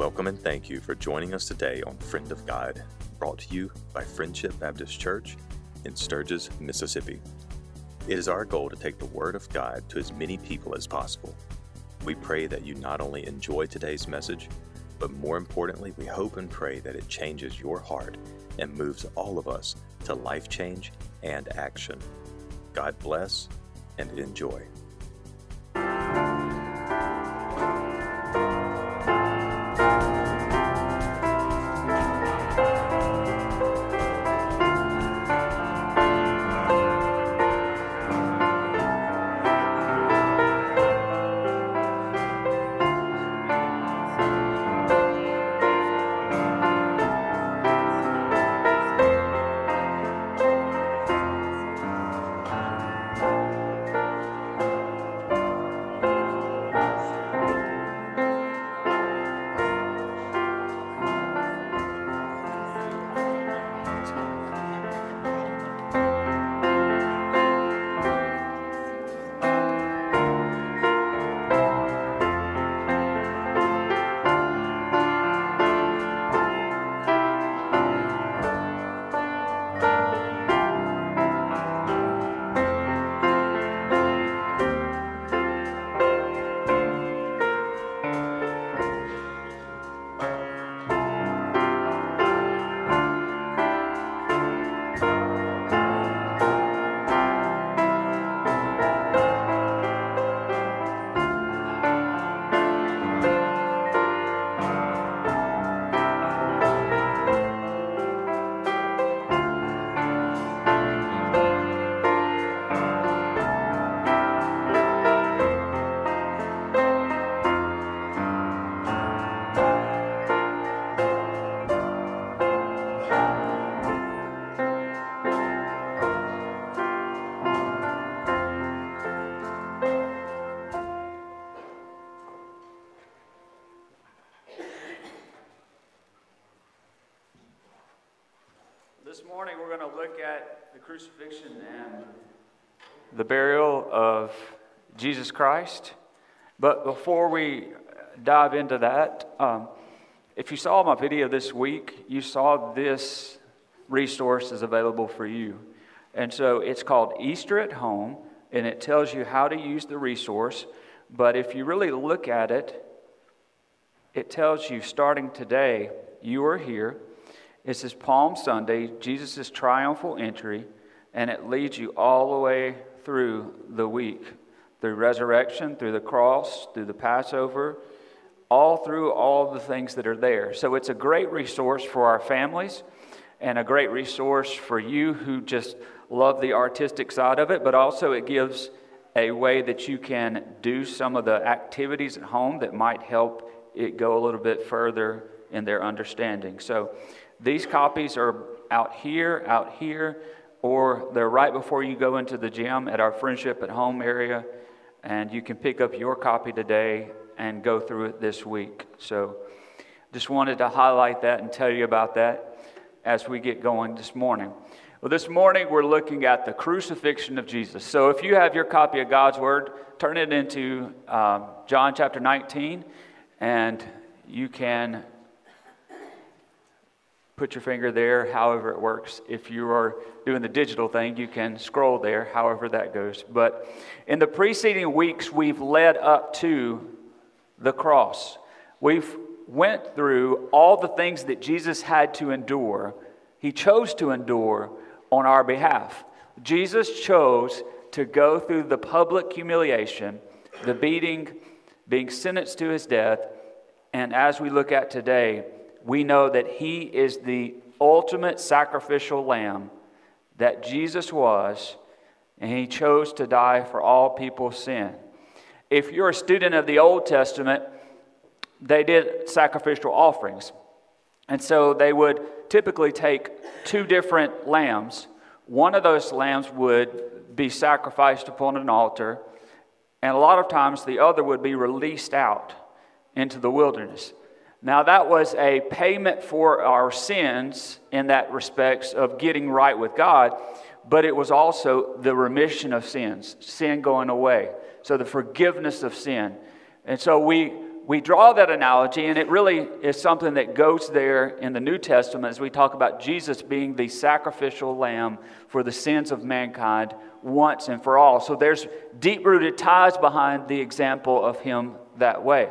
Welcome and thank you for joining us today on Friend of God, brought to you by Friendship Baptist Church in Sturgis, Mississippi. It is our goal to take the Word of God to as many people as possible. We pray that you not only enjoy today's message, but more importantly, we hope and pray that it changes your heart and moves all of us to life change and action. God bless and enjoy. This morning we're going to look at the crucifixion and the burial of Jesus Christ. But before we dive into that, um, if you saw my video this week, you saw this resource is available for you. And so it's called Easter at Home, and it tells you how to use the resource. But if you really look at it, it tells you starting today, you are here this is Palm Sunday, Jesus' triumphal entry, and it leads you all the way through the week through resurrection, through the cross, through the Passover, all through all the things that are there. So it's a great resource for our families and a great resource for you who just love the artistic side of it, but also it gives a way that you can do some of the activities at home that might help it go a little bit further in their understanding. So these copies are out here, out here, or they're right before you go into the gym at our Friendship at Home area, and you can pick up your copy today and go through it this week. So just wanted to highlight that and tell you about that as we get going this morning. Well, this morning we're looking at the crucifixion of Jesus. So if you have your copy of God's Word, turn it into um, John chapter 19, and you can put your finger there, however it works. If you are doing the digital thing, you can scroll there, however that goes. But in the preceding weeks, we've led up to the cross. We've went through all the things that Jesus had to endure. He chose to endure on our behalf. Jesus chose to go through the public humiliation, the beating, being sentenced to his death, and as we look at today, we know that He is the ultimate sacrificial lamb that Jesus was, and He chose to die for all people's sin. If you're a student of the Old Testament, they did sacrificial offerings. And so they would typically take two different lambs. One of those lambs would be sacrificed upon an altar, and a lot of times the other would be released out into the wilderness. Now, that was a payment for our sins in that respects of getting right with God, but it was also the remission of sins, sin going away. So, the forgiveness of sin. And so, we, we draw that analogy, and it really is something that goes there in the New Testament as we talk about Jesus being the sacrificial lamb for the sins of mankind once and for all. So there's deep rooted ties behind the example of him that way.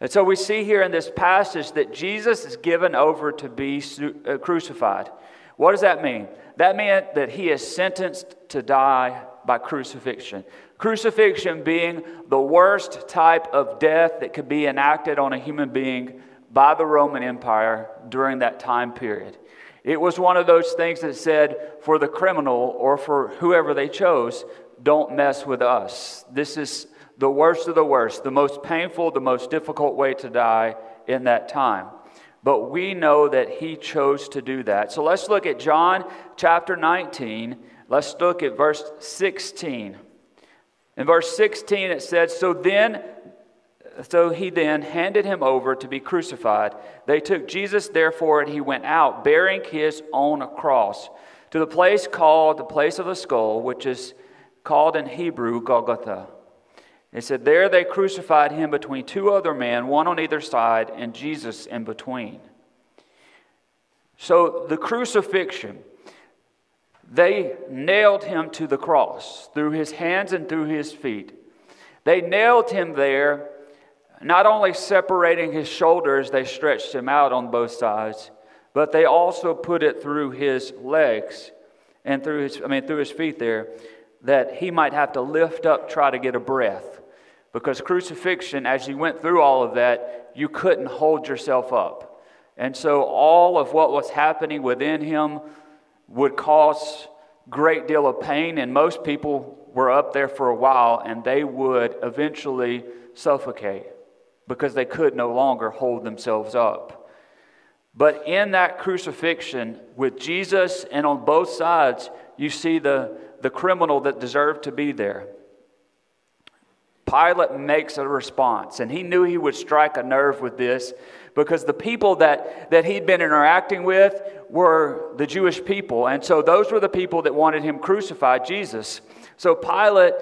And so we see here in this passage that Jesus is given over to be uh, crucified. What does that mean? That meant that he is sentenced to die by crucifixion. Crucifixion being the worst type of death that could be enacted on a human being by the Roman Empire during that time period. It was one of those things that said, for the criminal or for whoever they chose, don't mess with us. This is the worst of the worst, the most painful, the most difficult way to die in that time. But we know that he chose to do that. So let's look at John chapter 19. Let's look at verse 16. In verse 16 it says, So then so he then handed him over to be crucified. They took Jesus, therefore, and he went out, bearing his own cross, to the place called the place of the skull, which is called in Hebrew Golgotha. It said, There they crucified him between two other men, one on either side, and Jesus in between. So the crucifixion, they nailed him to the cross through his hands and through his feet. They nailed him there, not only separating his shoulders, they stretched him out on both sides, but they also put it through his legs and through his, I mean, through his feet there, that he might have to lift up, try to get a breath. Because crucifixion, as you went through all of that, you couldn't hold yourself up. And so all of what was happening within him would cause great deal of pain, and most people were up there for a while and they would eventually suffocate because they could no longer hold themselves up. But in that crucifixion, with Jesus and on both sides, you see the, the criminal that deserved to be there. Pilate makes a response, and he knew he would strike a nerve with this because the people that, that he'd been interacting with were the Jewish people. And so those were the people that wanted him crucified, Jesus. So Pilate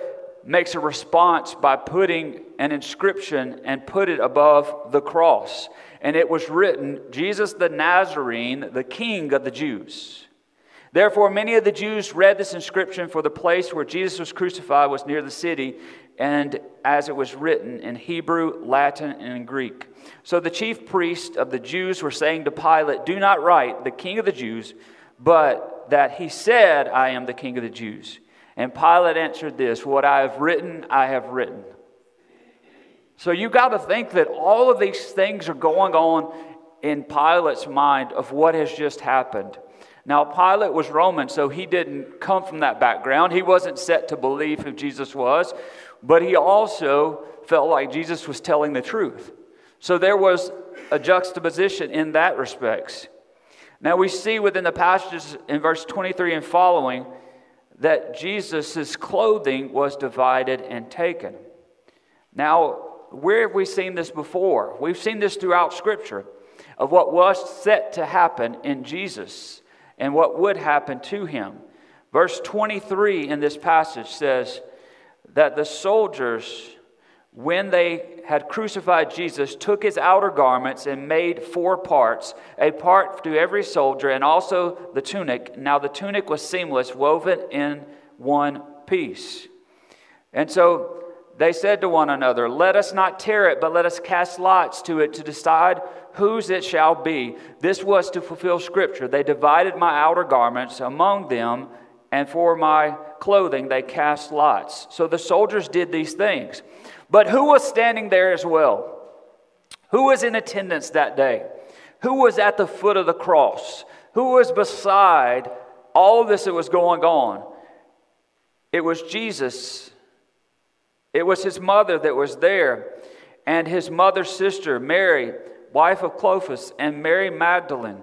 makes a response by putting an inscription and put it above the cross. And it was written, Jesus the Nazarene, the King of the Jews. Therefore, many of the Jews read this inscription, for the place where Jesus was crucified was near the city, and as it was written in Hebrew, Latin, and Greek. So the chief priests of the Jews were saying to Pilate, Do not write the king of the Jews, but that he said, I am the king of the Jews. And Pilate answered this What I have written, I have written. So you got to think that all of these things are going on in Pilate's mind of what has just happened. Now, Pilate was Roman, so he didn't come from that background. He wasn't set to believe who Jesus was, but he also felt like Jesus was telling the truth. So there was a juxtaposition in that respects. Now, we see within the passages in verse 23 and following that Jesus' clothing was divided and taken. Now, where have we seen this before? We've seen this throughout Scripture of what was set to happen in Jesus and what would happen to him. Verse 23 in this passage says that the soldiers, when they had crucified Jesus, took his outer garments and made four parts, a part to every soldier, and also the tunic. Now the tunic was seamless, woven in one piece. And so they said to one another, Let us not tear it, but let us cast lots to it to decide whose it shall be. This was to fulfill Scripture. They divided my outer garments among them, and for my clothing they cast lots. So the soldiers did these things. But who was standing there as well? Who was in attendance that day? Who was at the foot of the cross? Who was beside all of this that was going on? It was Jesus it was his mother that was there, and his mother's sister, Mary, wife of Clopas, and Mary Magdalene.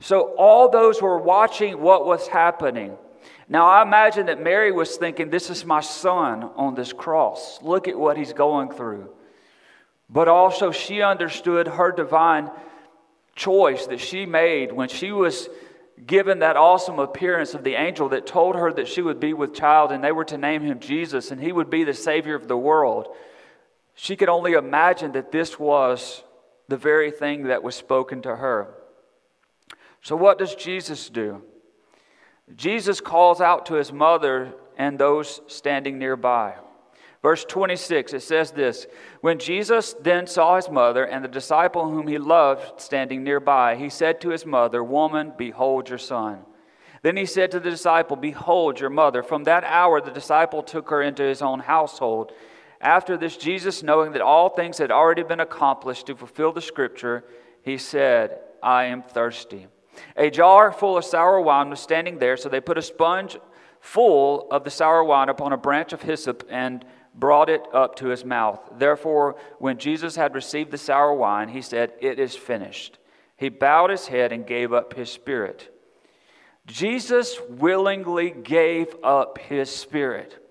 So all those were watching what was happening. Now, I imagine that Mary was thinking, This is my son on this cross. Look at what he's going through. But also, she understood her divine choice that she made when she was given that awesome appearance of the angel that told her that she would be with child and they were to name him Jesus and he would be the Savior of the world. She could only imagine that this was the very thing that was spoken to her. So, what does Jesus do? Jesus calls out to his mother and those standing nearby. Verse 26, it says this When Jesus then saw his mother and the disciple whom he loved standing nearby, he said to his mother, Woman, behold your son. Then he said to the disciple, Behold your mother. From that hour, the disciple took her into his own household. After this, Jesus, knowing that all things had already been accomplished to fulfill the scripture, he said, I am thirsty. A jar full of sour wine was standing there, so they put a sponge full of the sour wine upon a branch of hyssop and brought it up to his mouth. Therefore, when Jesus had received the sour wine, he said, It is finished. He bowed his head and gave up his spirit. Jesus willingly gave up his spirit.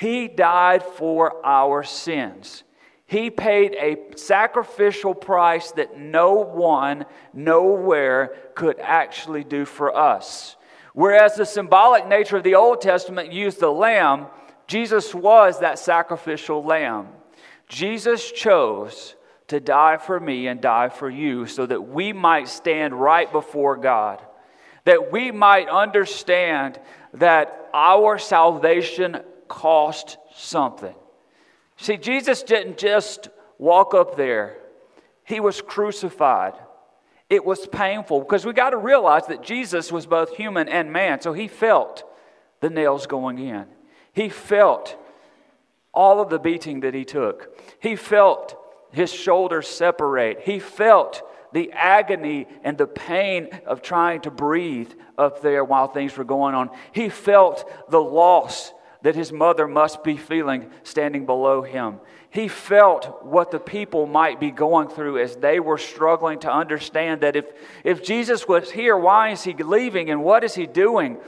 He died for our sins. He paid a sacrificial price that no one, nowhere could actually do for us. Whereas the symbolic nature of the Old Testament used the lamb, Jesus was that sacrificial lamb. Jesus chose to die for me and die for you so that we might stand right before God, that we might understand that our salvation cost something. See, Jesus didn't just walk up there, he was crucified. It was painful because we got to realize that Jesus was both human and man, so he felt the nails going in. He felt all of the beating that he took. He felt his shoulders separate. He felt the agony and the pain of trying to breathe up there while things were going on. He felt the loss that his mother must be feeling standing below him. He felt what the people might be going through as they were struggling to understand that if, if Jesus was here, why is he leaving and what is he doing?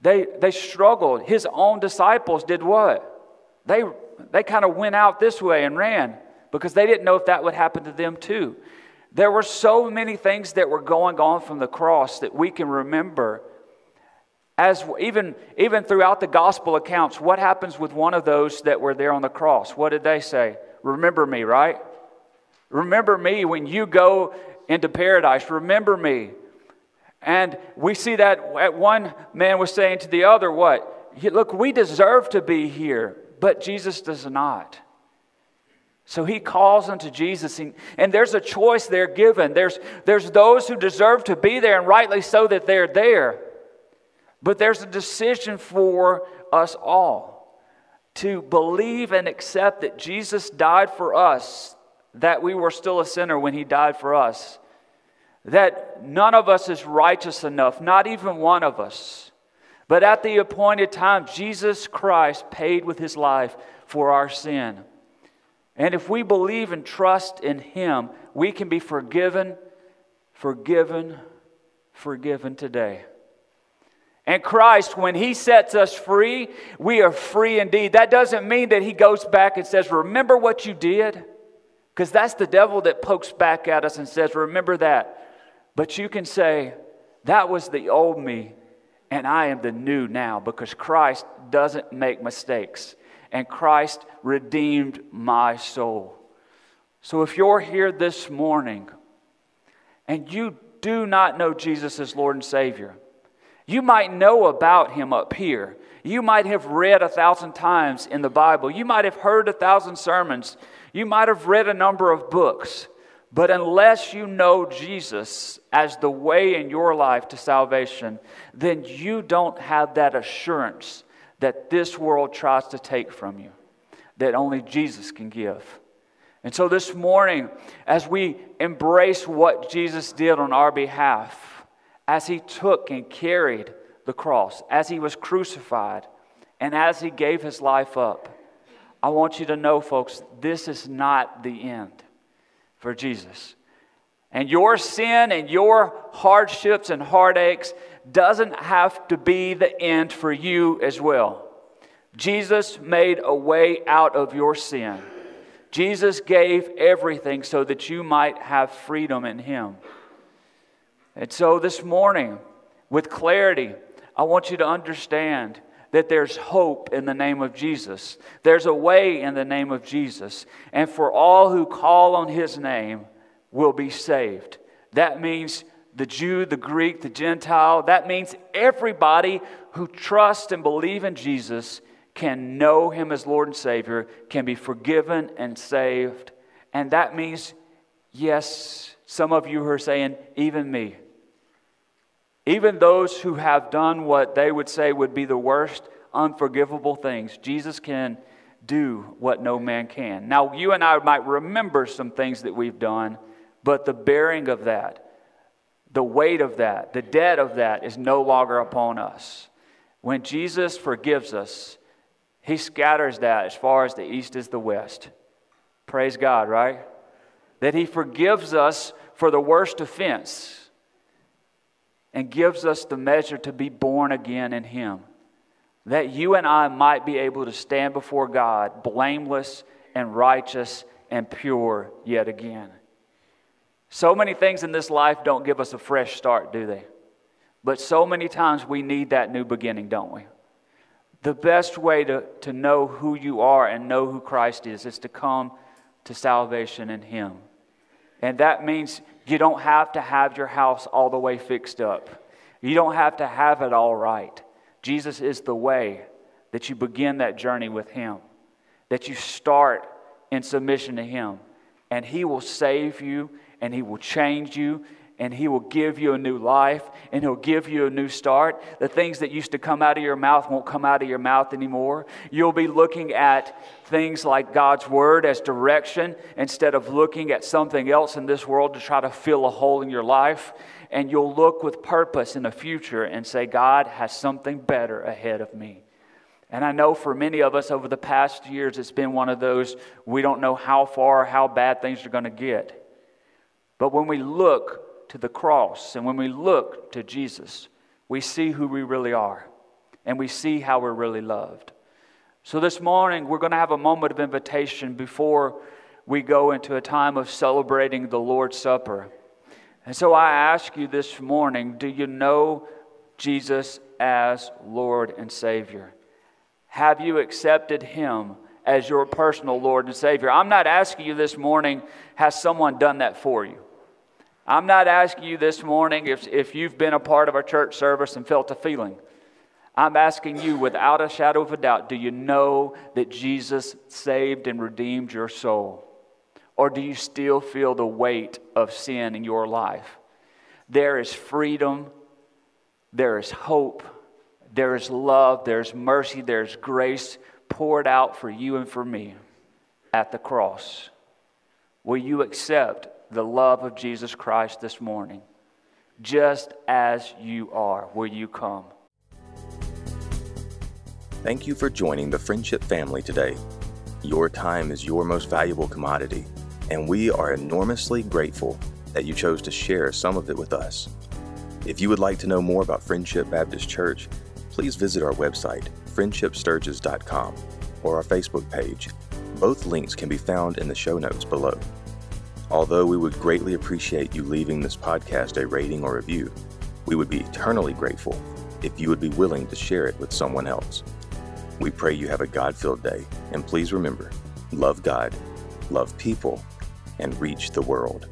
They, they struggled. His own disciples did what? They, they kind of went out this way and ran because they didn't know if that would happen to them too. There were so many things that were going on from the cross that we can remember as even, even throughout the gospel accounts, what happens with one of those that were there on the cross? What did they say? Remember me, right? Remember me when you go into paradise. Remember me. And we see that one man was saying to the other, What? Look, we deserve to be here, but Jesus does not. So he calls unto Jesus, and, and there's a choice there given. There's, there's those who deserve to be there, and rightly so that they're there. But there's a decision for us all to believe and accept that Jesus died for us, that we were still a sinner when he died for us, that none of us is righteous enough, not even one of us. But at the appointed time, Jesus Christ paid with his life for our sin. And if we believe and trust in him, we can be forgiven, forgiven, forgiven today. And Christ, when He sets us free, we are free indeed. That doesn't mean that He goes back and says, Remember what you did? Because that's the devil that pokes back at us and says, Remember that. But you can say, That was the old me, and I am the new now because Christ doesn't make mistakes. And Christ redeemed my soul. So if you're here this morning and you do not know Jesus as Lord and Savior, you might know about him up here. You might have read a thousand times in the Bible. You might have heard a thousand sermons. You might have read a number of books. But unless you know Jesus as the way in your life to salvation, then you don't have that assurance that this world tries to take from you, that only Jesus can give. And so this morning, as we embrace what Jesus did on our behalf, as he took and carried the cross, as he was crucified, and as he gave his life up. I want you to know, folks, this is not the end for Jesus. And your sin and your hardships and heartaches doesn't have to be the end for you as well. Jesus made a way out of your sin. Jesus gave everything so that you might have freedom in Him. And so this morning, with clarity, I want you to understand that there's hope in the name of Jesus. There's a way in the name of Jesus. And for all who call on his name will be saved. That means the Jew, the Greek, the Gentile. That means everybody who trusts and believes in Jesus can know him as Lord and Savior, can be forgiven and saved. And that means, yes, some of you are saying, even me. Even those who have done what they would say would be the worst, unforgivable things, Jesus can do what no man can. Now, you and I might remember some things that we've done, but the bearing of that, the weight of that, the debt of that is no longer upon us. When Jesus forgives us, he scatters that as far as the east is the west. Praise God, right? That He forgives us for the worst offense and gives us the measure to be born again in Him. That you and I might be able to stand before God blameless and righteous and pure yet again. So many things in this life don't give us a fresh start, do they? But so many times we need that new beginning, don't we? The best way to, to know who you are and know who Christ is is to come to salvation in Him. And that means you don't have to have your house all the way fixed up. You don't have to have it all right. Jesus is the way that you begin that journey with Him, that you start in submission to Him. And He will save you, and He will change you, and He will give you a new life and He'll give you a new start. The things that used to come out of your mouth won't come out of your mouth anymore. You'll be looking at things like God's Word as direction instead of looking at something else in this world to try to fill a hole in your life. And you'll look with purpose in the future and say, God has something better ahead of me. And I know for many of us over the past years, it's been one of those we don't know how far, how bad things are going to get. But when we look to the cross and when we look to Jesus, we see who we really are and we see how we're really loved. So this morning, we're going to have a moment of invitation before we go into a time of celebrating the Lord's Supper. And so I ask you this morning do you know Jesus as Lord and Savior? Have you accepted Him as your personal Lord and Savior? I'm not asking you this morning, has someone done that for you? I'm not asking you this morning if, if you've been a part of our church service and felt a feeling. I'm asking you without a shadow of a doubt do you know that Jesus saved and redeemed your soul? Or do you still feel the weight of sin in your life? There is freedom, there is hope, there is love, there's mercy, there's grace poured out for you and for me at the cross. Will you accept the love of Jesus Christ this morning. Just as you are, will you come? Thank you for joining the Friendship family today. Your time is your most valuable commodity, and we are enormously grateful that you chose to share some of it with us. If you would like to know more about Friendship Baptist Church, please visit our website, friendships.com, or our Facebook page. Both links can be found in the show notes below. Although we would greatly appreciate you leaving this podcast a rating or review, we would be eternally grateful if you would be willing to share it with someone else. We pray you have a God filled day, and please remember love God, love people, and reach the world.